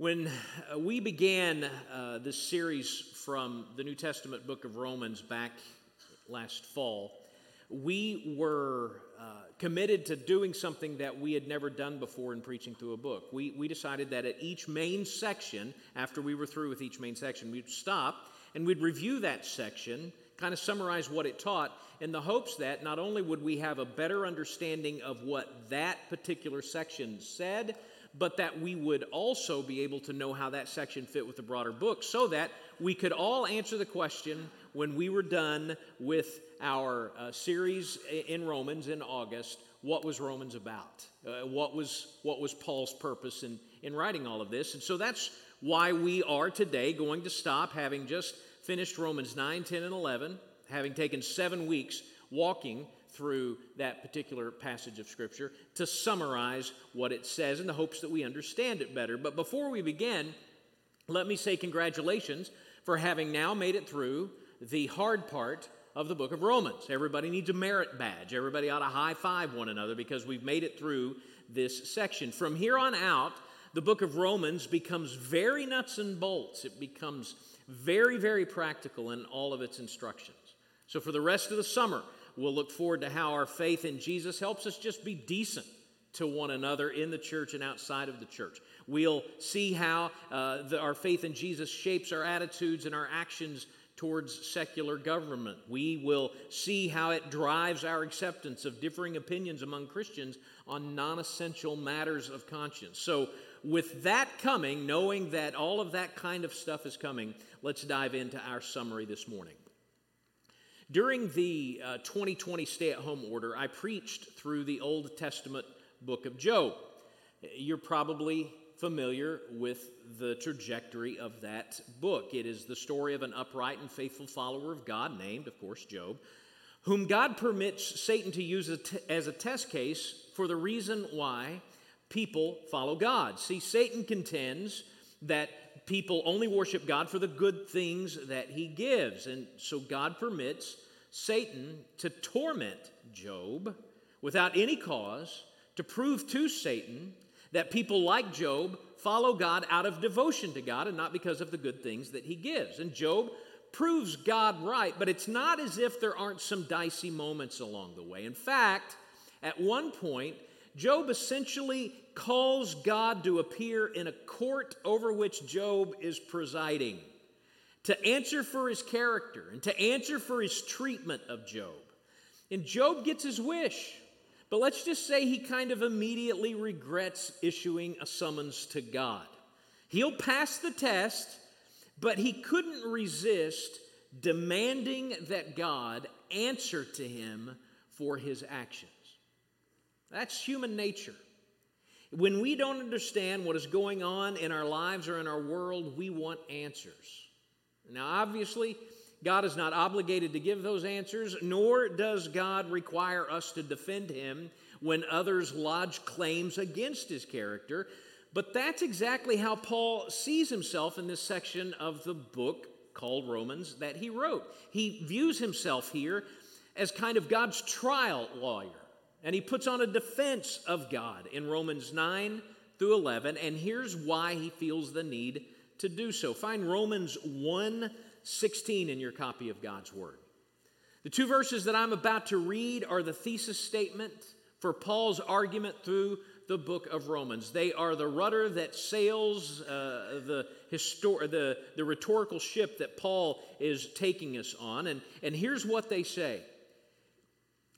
When uh, we began uh, this series from the New Testament book of Romans back last fall, we were uh, committed to doing something that we had never done before in preaching through a book. We, we decided that at each main section, after we were through with each main section, we'd stop and we'd review that section, kind of summarize what it taught, in the hopes that not only would we have a better understanding of what that particular section said, but that we would also be able to know how that section fit with the broader book so that we could all answer the question when we were done with our uh, series in Romans in August what was Romans about? Uh, what, was, what was Paul's purpose in, in writing all of this? And so that's why we are today going to stop, having just finished Romans 9, 10, and 11, having taken seven weeks walking through that particular passage of Scripture to summarize what it says in the hopes that we understand it better. But before we begin, let me say congratulations for having now made it through the hard part of the book of Romans. Everybody needs a merit badge. Everybody ought to high five one another because we've made it through this section. From here on out, the book of Romans becomes very nuts and bolts. It becomes very, very practical in all of its instructions. So, for the rest of the summer, We'll look forward to how our faith in Jesus helps us just be decent to one another in the church and outside of the church. We'll see how uh, the, our faith in Jesus shapes our attitudes and our actions towards secular government. We will see how it drives our acceptance of differing opinions among Christians on non essential matters of conscience. So, with that coming, knowing that all of that kind of stuff is coming, let's dive into our summary this morning. During the uh, 2020 stay at home order, I preached through the Old Testament book of Job. You're probably familiar with the trajectory of that book. It is the story of an upright and faithful follower of God, named, of course, Job, whom God permits Satan to use as a test case for the reason why people follow God. See, Satan contends that people only worship God for the good things that he gives. And so God permits Satan to torment Job without any cause to prove to Satan that people like Job follow God out of devotion to God and not because of the good things that he gives. And Job proves God right, but it's not as if there aren't some dicey moments along the way. In fact, at one point, Job essentially calls God to appear in a court over which Job is presiding, to answer for his character and to answer for his treatment of Job. And Job gets his wish. But let's just say he kind of immediately regrets issuing a summons to God. He'll pass the test, but he couldn't resist demanding that God answer to him for his actions. That's human nature. When we don't understand what is going on in our lives or in our world, we want answers. Now, obviously, God is not obligated to give those answers, nor does God require us to defend him when others lodge claims against his character. But that's exactly how Paul sees himself in this section of the book called Romans that he wrote. He views himself here as kind of God's trial lawyer. And he puts on a defense of God in Romans 9 through 11. And here's why he feels the need to do so. Find Romans 1 16 in your copy of God's Word. The two verses that I'm about to read are the thesis statement for Paul's argument through the book of Romans. They are the rudder that sails uh, the, histor- the, the rhetorical ship that Paul is taking us on. And, and here's what they say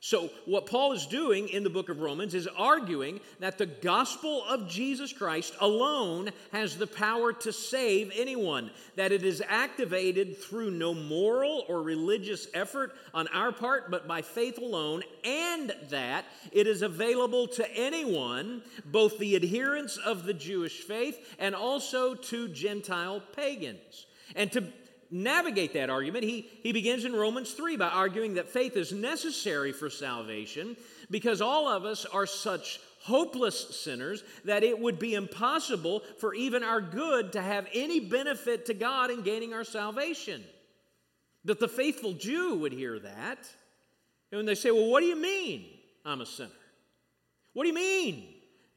So, what Paul is doing in the book of Romans is arguing that the gospel of Jesus Christ alone has the power to save anyone, that it is activated through no moral or religious effort on our part, but by faith alone, and that it is available to anyone, both the adherents of the Jewish faith and also to Gentile pagans. And to navigate that argument, he, he begins in Romans 3 by arguing that faith is necessary for salvation because all of us are such hopeless sinners that it would be impossible for even our good to have any benefit to God in gaining our salvation. That the faithful Jew would hear that. And they say, Well, what do you mean I'm a sinner? What do you mean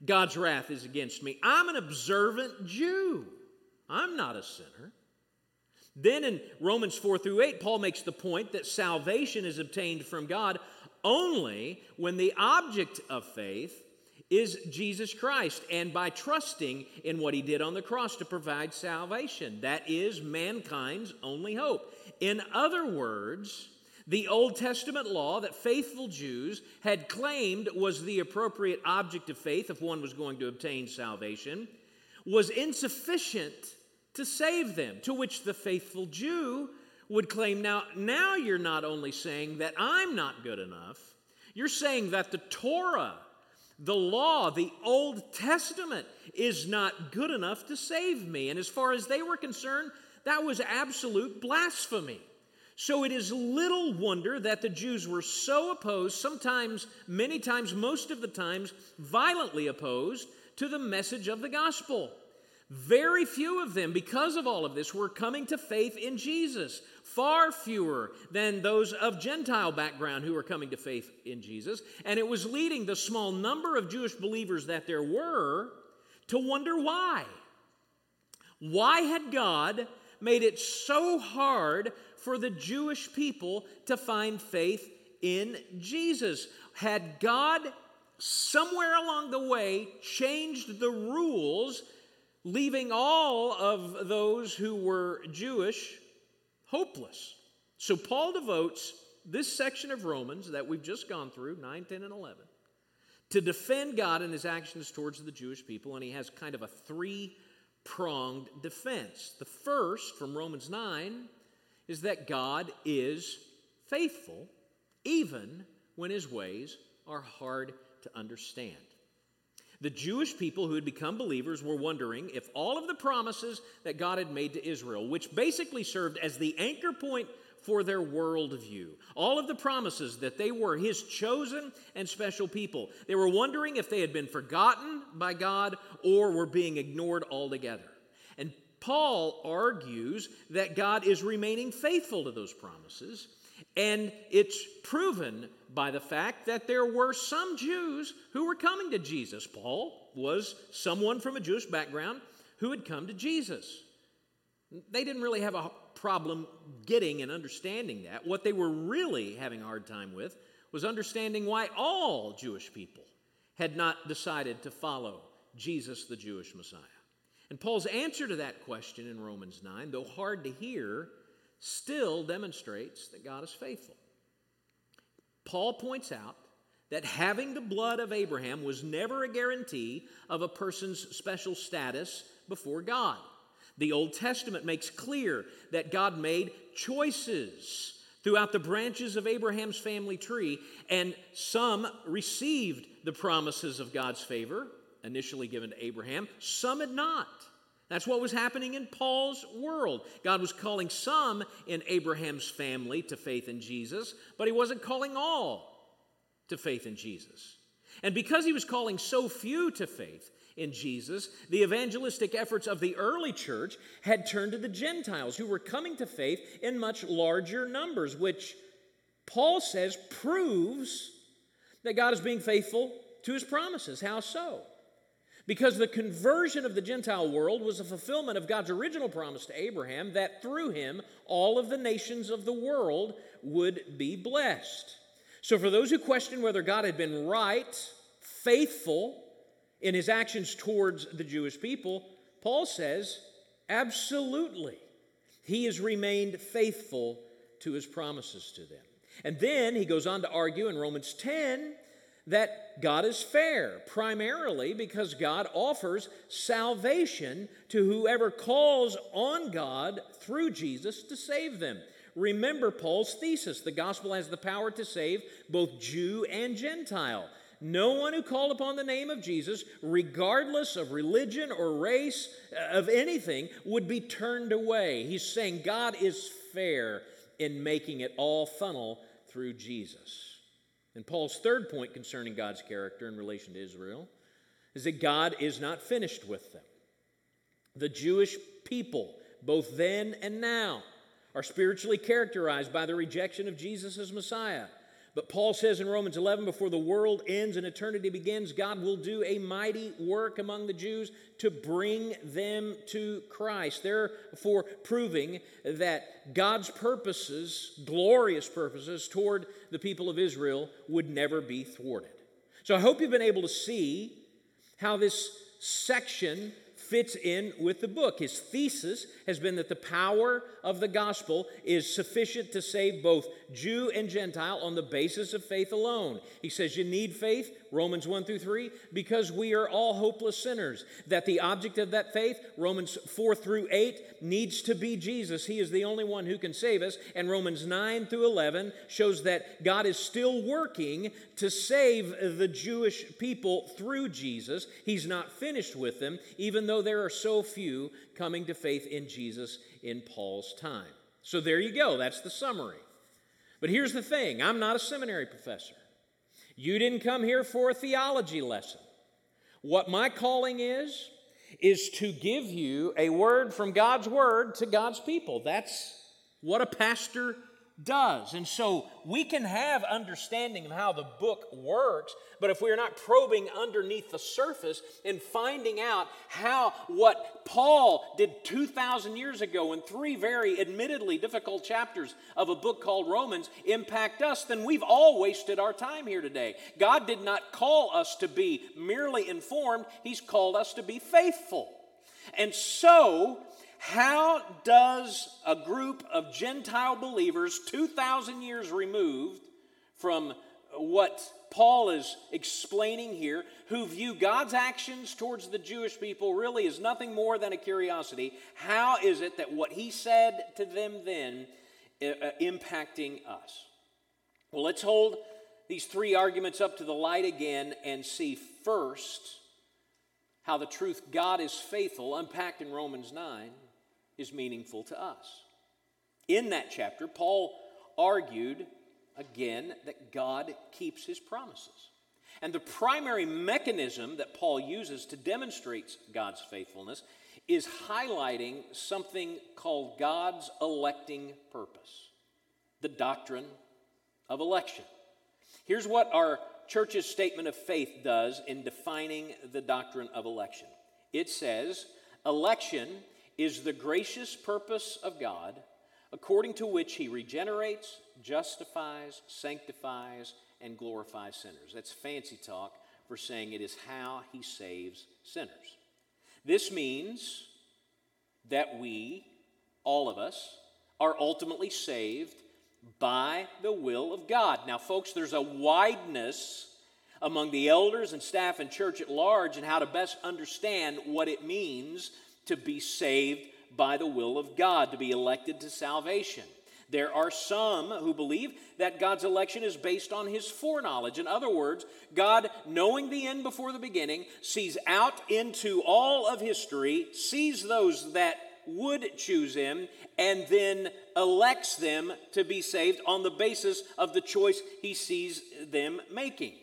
God's wrath is against me? I'm an observant Jew. I'm not a sinner. Then in Romans 4 through 8, Paul makes the point that salvation is obtained from God only when the object of faith is Jesus Christ and by trusting in what he did on the cross to provide salvation. That is mankind's only hope. In other words, the Old Testament law that faithful Jews had claimed was the appropriate object of faith if one was going to obtain salvation was insufficient to save them. To which the faithful Jew would claim now, now you're not only saying that I'm not good enough, you're saying that the Torah, the law, the Old Testament is not good enough to save me. And as far as they were concerned, that was absolute blasphemy. So it is little wonder that the Jews were so opposed, sometimes, many times, most of the times, violently opposed to the message of the gospel. Very few of them, because of all of this, were coming to faith in Jesus. Far fewer than those of Gentile background who were coming to faith in Jesus. And it was leading the small number of Jewish believers that there were to wonder why. Why had God made it so hard for the Jewish people to find faith in Jesus? Had God somewhere along the way changed the rules leaving all of those who were Jewish hopeless. So Paul devotes this section of Romans that we've just gone through, 9, 10, and 11, to defend God and his actions towards the Jewish people, and he has kind of a three pronged defense. The first, from Romans 9, is that God is faithful even when his ways are hard to understand. The Jewish people who had become believers were wondering if all of the promises that God had made to Israel, which basically served as the anchor point for their worldview, all of the promises that they were His chosen and special people, they were wondering if they had been forgotten by God or were being ignored altogether. And Paul argues that God is remaining faithful to those promises, and it's proven by the fact that there were some Jews who were coming to Jesus. Paul was someone from a Jewish background who had come to Jesus. They didn't really have a problem getting and understanding that. What they were really having a hard time with was understanding why all Jewish people had not decided to follow Jesus, the Jewish Messiah. And Paul's answer to that question in Romans 9, though hard to hear, still demonstrates that God is faithful. Paul points out that having the blood of Abraham was never a guarantee of a person's special status before God. The Old Testament makes clear that God made choices throughout the branches of Abraham's family tree, and some received the promises of God's favor initially given to Abraham, some had not. That's what was happening in Paul's world. God was calling some in Abraham's family to faith in Jesus, but he wasn't calling all to faith in Jesus. And because he was calling so few to faith in Jesus, the evangelistic efforts of the early church had turned to the Gentiles who were coming to faith in much larger numbers, which Paul says proves that God is being faithful to his promises. How so? Because the conversion of the Gentile world was a fulfillment of God's original promise to Abraham that through him all of the nations of the world would be blessed. So, for those who question whether God had been right, faithful in his actions towards the Jewish people, Paul says, absolutely. He has remained faithful to his promises to them. And then he goes on to argue in Romans 10 that God is fair, primarily because God offers salvation to whoever calls on God through Jesus to save them. Remember Paul's thesis the gospel has the power to save both Jew and Gentile. no one who called upon the name of Jesus, regardless of religion or race, uh, of anything, would be turned away. He's saying God is fair in making it all funnel through Jesus. And Paul's third point concerning God's character in relation to Israel is that God is not finished with them. The Jewish people, both then and now, are spiritually characterized by the rejection of Jesus as Messiah. But Paul says in Romans 11, before the world ends and eternity begins, God will do a mighty work among the Jews to bring them to Christ. Therefore, proving that God's purposes, glorious purposes toward the people of Israel, would never be thwarted. So I hope you've been able to see how this section fits in with the book. His thesis has been that the power of the gospel is sufficient to save both Jew and Gentile on the basis of faith alone. He says you need faith, Romans 1 through 3, because we are all hopeless sinners. That the object of that faith, Romans 4 through 8, needs to be Jesus. He is the only one who can save us. And Romans 9 through 11 shows that God is still working to save the Jewish people through Jesus. He's not finished with them, even though there are so few coming to faith in Jesus in Paul's time. So there you go. That's the summary. But here's the thing I'm not a seminary professor. You didn't come here for a theology lesson. What my calling is, is to give you a word from God's word to God's people. That's what a pastor does. And so we can have understanding of how the book works, but if we're not probing underneath the surface and finding out how what Paul did 2,000 years ago in three very admittedly difficult chapters of a book called Romans impact us, then we've all wasted our time here today. God did not call us to be merely informed, He's called us to be faithful. And so, how does a group of Gentile believers, 2,000 years removed from what Paul is explaining here, who view God's actions towards the Jewish people really as nothing more than a curiosity, how is it that what he said to them then uh, uh impacting us? Well, let's hold these three arguments up to the light again and see first how the truth God is faithful, unpacked in Romans 9, is meaningful to us. In that chapter, Paul argued again that God keeps his promises. And the primary mechanism that Paul uses to demonstrate God's faithfulness is highlighting something called God's electing purpose the doctrine of election. Here's what our church's statement of faith does in defining the doctrine of election it says, election is the gracious purpose of God, according to which He regenerates, justifies, sanctifies, and glorifies sinners. That's fancy talk for saying it is how He saves sinners. This means that we, all of us, are ultimately saved by the will of God. Now, folks, there's a wideness among the elders and staff and church at large in how to best understand what it means to be saved by the will of God, to be elected to salvation. There are some who believe that God's election is based on his foreknowledge. In other words, God, knowing the end before the beginning, sees out into all of history, sees those that would choose him, and then elects them to be saved on the basis of the choice he sees them making.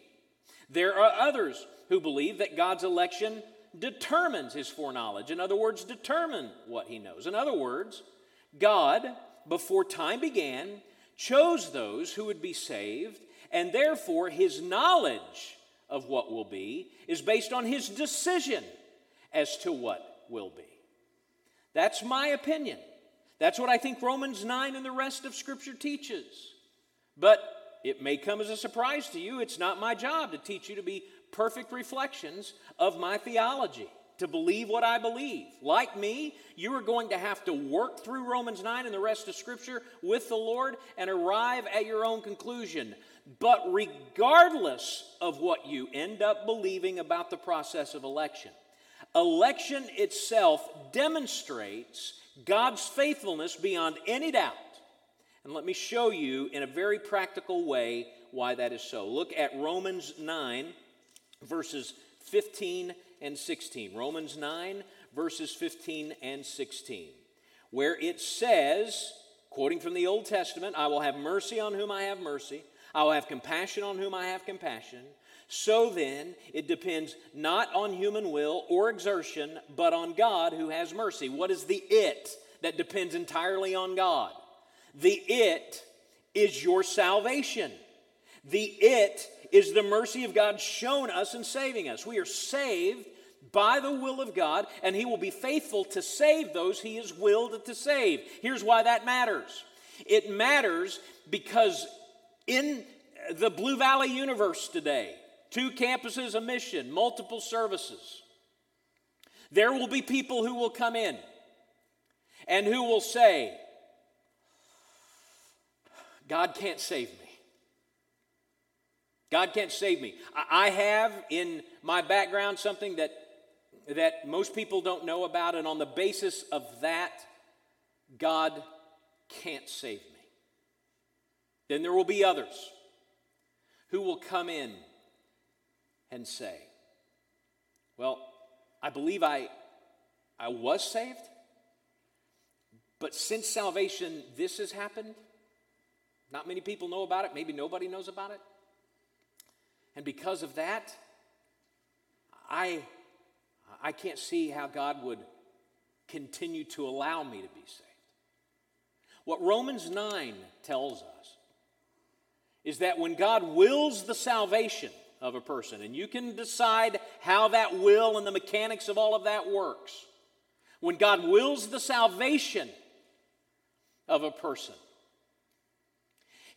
There are others who believe that God's election determines his foreknowledge. In other words, determine what he knows. In other words, God, before time began, chose those who would be saved, and therefore his knowledge of what will be is based on his decision as to what will be. That's my opinion. That's what I think Romans 9 and the rest of Scripture teaches. But it may come as a surprise to you. It's not my job to teach you to be perfect reflections of my theology, to believe what I believe. Like me, you are going to have to work through Romans 9 and the rest of Scripture with the Lord and arrive at your own conclusion. But regardless of what you end up believing about the process of election, election itself demonstrates God's faithfulness beyond any doubt. And let me show you in a very practical way why that is so. Look at Romans 9 verses 15 and 16. Romans 9, verses 15 and 16, where it says, quoting from the Old Testament, I will have mercy on whom I have mercy, I will have compassion on whom I have compassion. So then, it depends not on human will or exertion, but on God who has mercy. What is the it that depends entirely on God? The it is your salvation. The it is the mercy of God shown us in saving us. We are saved by the will of God, and He will be faithful to save those He is willed to save. Here's why that matters it matters because in the Blue Valley universe today, two campuses, a mission, multiple services, there will be people who will come in and who will say, God can't save me. God can't save me. I have in my background something that, that most people don't know about, and on the basis of that, God can't save me. Then there will be others who will come in and say, Well, I believe I, I was saved, but since salvation, this has happened. Not many people know about it. Maybe nobody knows about it. And because of that, I, I can't see how God would continue to allow me to be saved. What Romans 9 tells us is that when God wills the salvation of a person, and you can decide how that will and the mechanics of all of that works, when God wills the salvation of a person,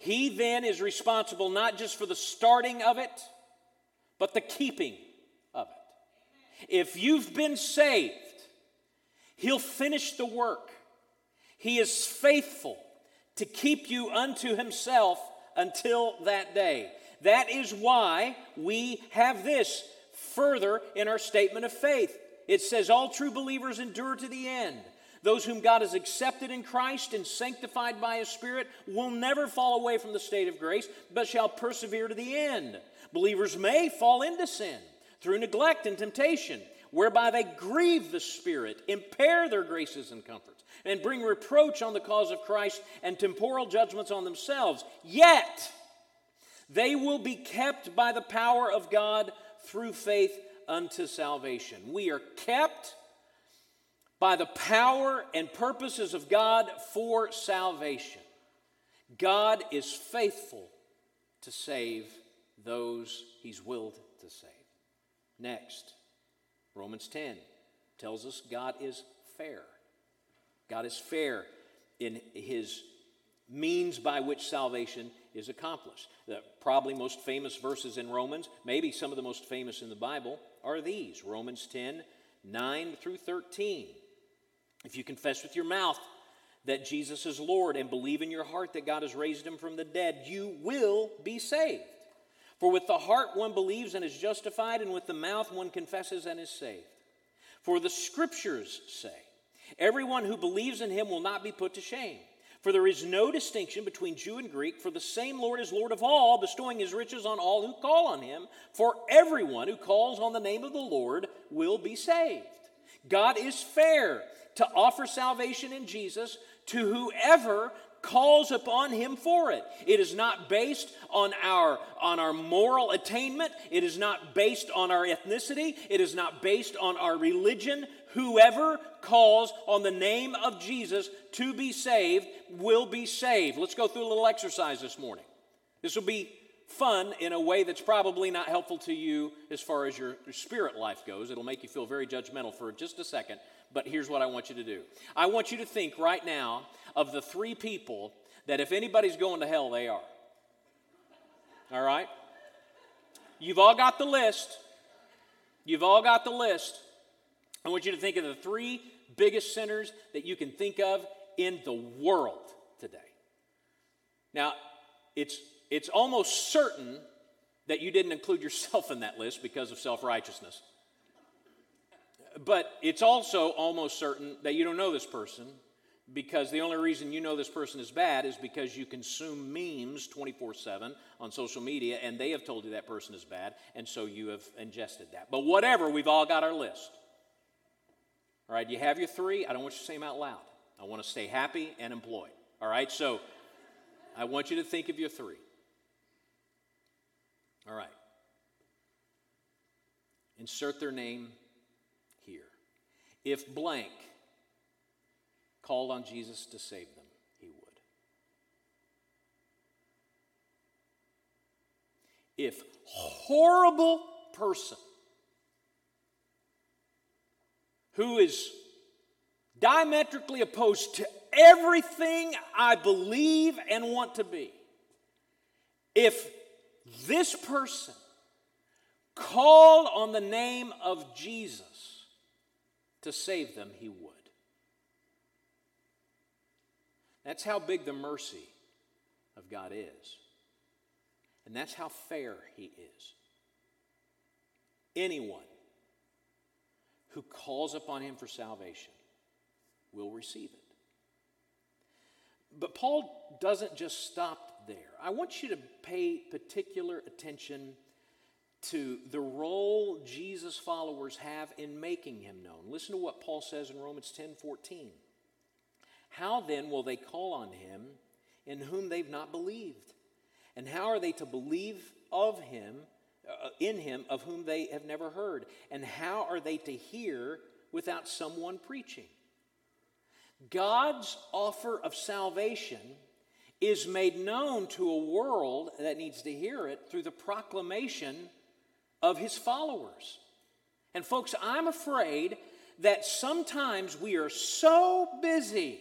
he then is responsible not just for the starting of it, but the keeping of it. If you've been saved, He'll finish the work. He is faithful to keep you unto Himself until that day. That is why we have this further in our statement of faith. It says, All true believers endure to the end. Those whom God has accepted in Christ and sanctified by His Spirit will never fall away from the state of grace, but shall persevere to the end. Believers may fall into sin through neglect and temptation, whereby they grieve the Spirit, impair their graces and comforts, and bring reproach on the cause of Christ and temporal judgments on themselves. Yet, they will be kept by the power of God through faith unto salvation. We are kept by the power and purposes of God for salvation. God is faithful to save those he's willed to save. Next, Romans 10 tells us God is fair. God is fair in his means by which salvation is accomplished. The probably most famous verses in Romans, maybe some of the most famous in the Bible, are these Romans 10 9 through 13. If you confess with your mouth that Jesus is Lord and believe in your heart that God has raised him from the dead, you will be saved. For with the heart one believes and is justified, and with the mouth one confesses and is saved. For the scriptures say, Everyone who believes in him will not be put to shame. For there is no distinction between Jew and Greek, for the same Lord is Lord of all, bestowing his riches on all who call on him. For everyone who calls on the name of the Lord will be saved. God is fair to offer salvation in Jesus to whoever calls upon him for it. It is not based on our on our moral attainment, it is not based on our ethnicity, it is not based on our religion. Whoever calls on the name of Jesus to be saved will be saved. Let's go through a little exercise this morning. This will be fun in a way that's probably not helpful to you as far as your, your spirit life goes. It'll make you feel very judgmental for just a second but here's what I want you to do I want you to think right now of the three people that if anybody's going to hell, they are. All right? You've all got the list. You've all got the list. I want you to think of the three biggest sinners that you can think of in the world today. Now, it's, it's almost certain that you didn't include yourself in that list because of self righteousness. But it's also almost certain that you don't know this person because the only reason you know this person is bad is because you consume memes 24 7 on social media and they have told you that person is bad, and so you have ingested that. But whatever, we've all got our list. All right, you have your three. I don't want you to say them out loud. I want to stay happy and employed. All right, so I want you to think of your three. All right. Insert their name. If blank called on Jesus to save them, he would. If horrible person who is diametrically opposed to everything I believe and want to be, if this person called on the name of Jesus to save them, he would. That's how big the mercy of God is. And that's how fair he is. Anyone who calls upon him for salvation will receive it. But Paul doesn't just stop there. I want you to pay particular attention to the role Jesus' followers have in making him known. Listen to what Paul says in Romans 10 14. How then will they call on him in whom they've not believed? And how are they to believe of him, uh, in him, of whom they have never heard? And how are they to hear without someone preaching? God's offer of salvation is made known to a world that needs to hear it through the proclamation of his followers. And, folks, I'm afraid that sometimes we are so busy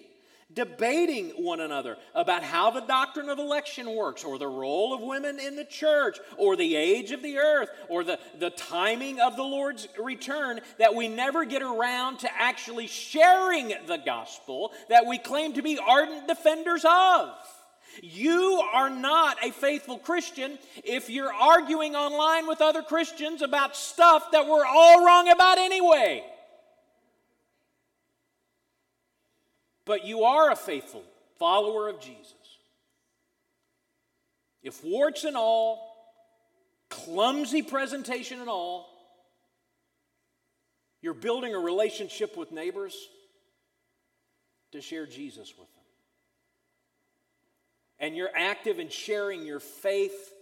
debating one another about how the doctrine of election works, or the role of women in the church, or the age of the earth, or the, the timing of the Lord's return, that we never get around to actually sharing the gospel that we claim to be ardent defenders of. You are not a faithful Christian if you're arguing online with other Christians about stuff that we're all wrong about anyway. But you are a faithful follower of Jesus. If warts and all, clumsy presentation and all, you're building a relationship with neighbors to share Jesus with them and you're active in sharing your faith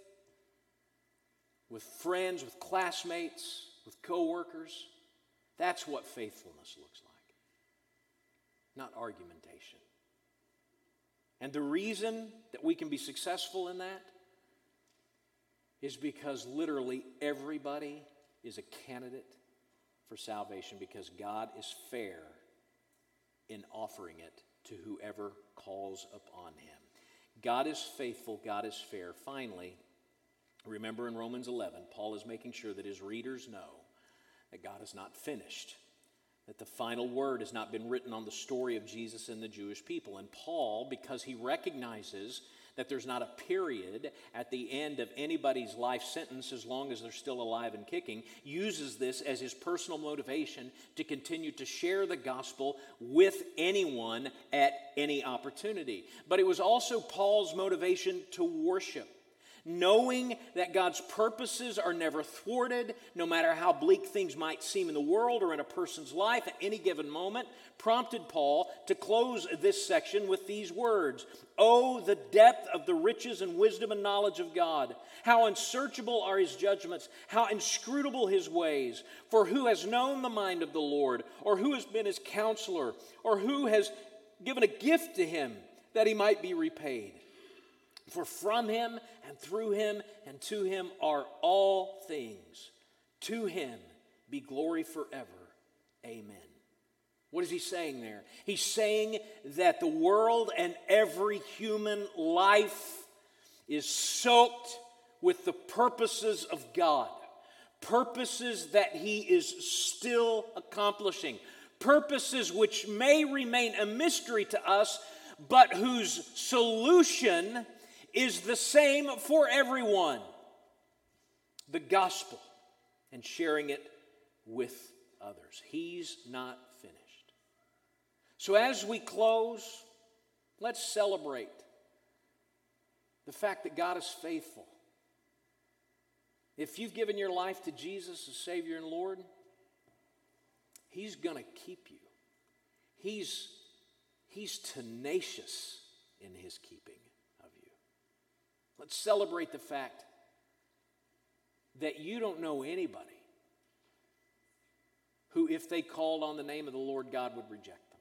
with friends, with classmates, with coworkers, that's what faithfulness looks like, not argumentation. And the reason that we can be successful in that is because literally everybody is a candidate for salvation because God is fair in offering it to whoever calls upon him. God is faithful, God is fair. Finally, remember in Romans 11, Paul is making sure that his readers know that God is not finished, that the final word has not been written on the story of Jesus and the Jewish people. And Paul, because he recognizes that there's not a period at the end of anybody's life sentence as long as they're still alive and kicking, uses this as his personal motivation to continue to share the gospel with anyone at any opportunity. But it was also Paul's motivation to worship knowing that God's purposes are never thwarted, no matter how bleak things might seem in the world or in a person's life at any given moment, prompted Paul to close this section with these words Oh, the depth of the riches and wisdom and knowledge of God! How unsearchable are his judgments, how inscrutable his ways! For who has known the mind of the Lord, or who has been his counselor, or who has given a gift to him that he might be repaid? For from him and through him and to him are all things. To him be glory forever. Amen. What is he saying there? He's saying that the world and every human life is soaked with the purposes of God, purposes that he is still accomplishing, purposes which may remain a mystery to us, but whose solution is the same for everyone the gospel and sharing it with others. He's not finished. So, as we close, let's celebrate the fact that God is faithful. If you've given your life to Jesus as Savior and Lord, He's going to keep you. He's, he's tenacious in His keeping. Let's celebrate the fact that you don't know anybody who, if they called on the name of the Lord God, would reject them.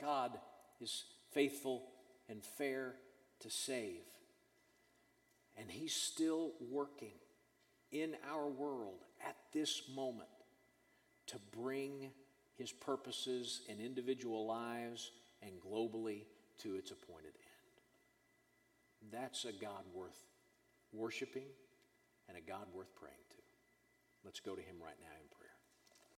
God is faithful and fair to save. And He's still working in our world at this moment to bring His purposes in individual lives and globally to its appointed end. That's a God worth worshiping and a God worth praying to. Let's go to Him right now in prayer.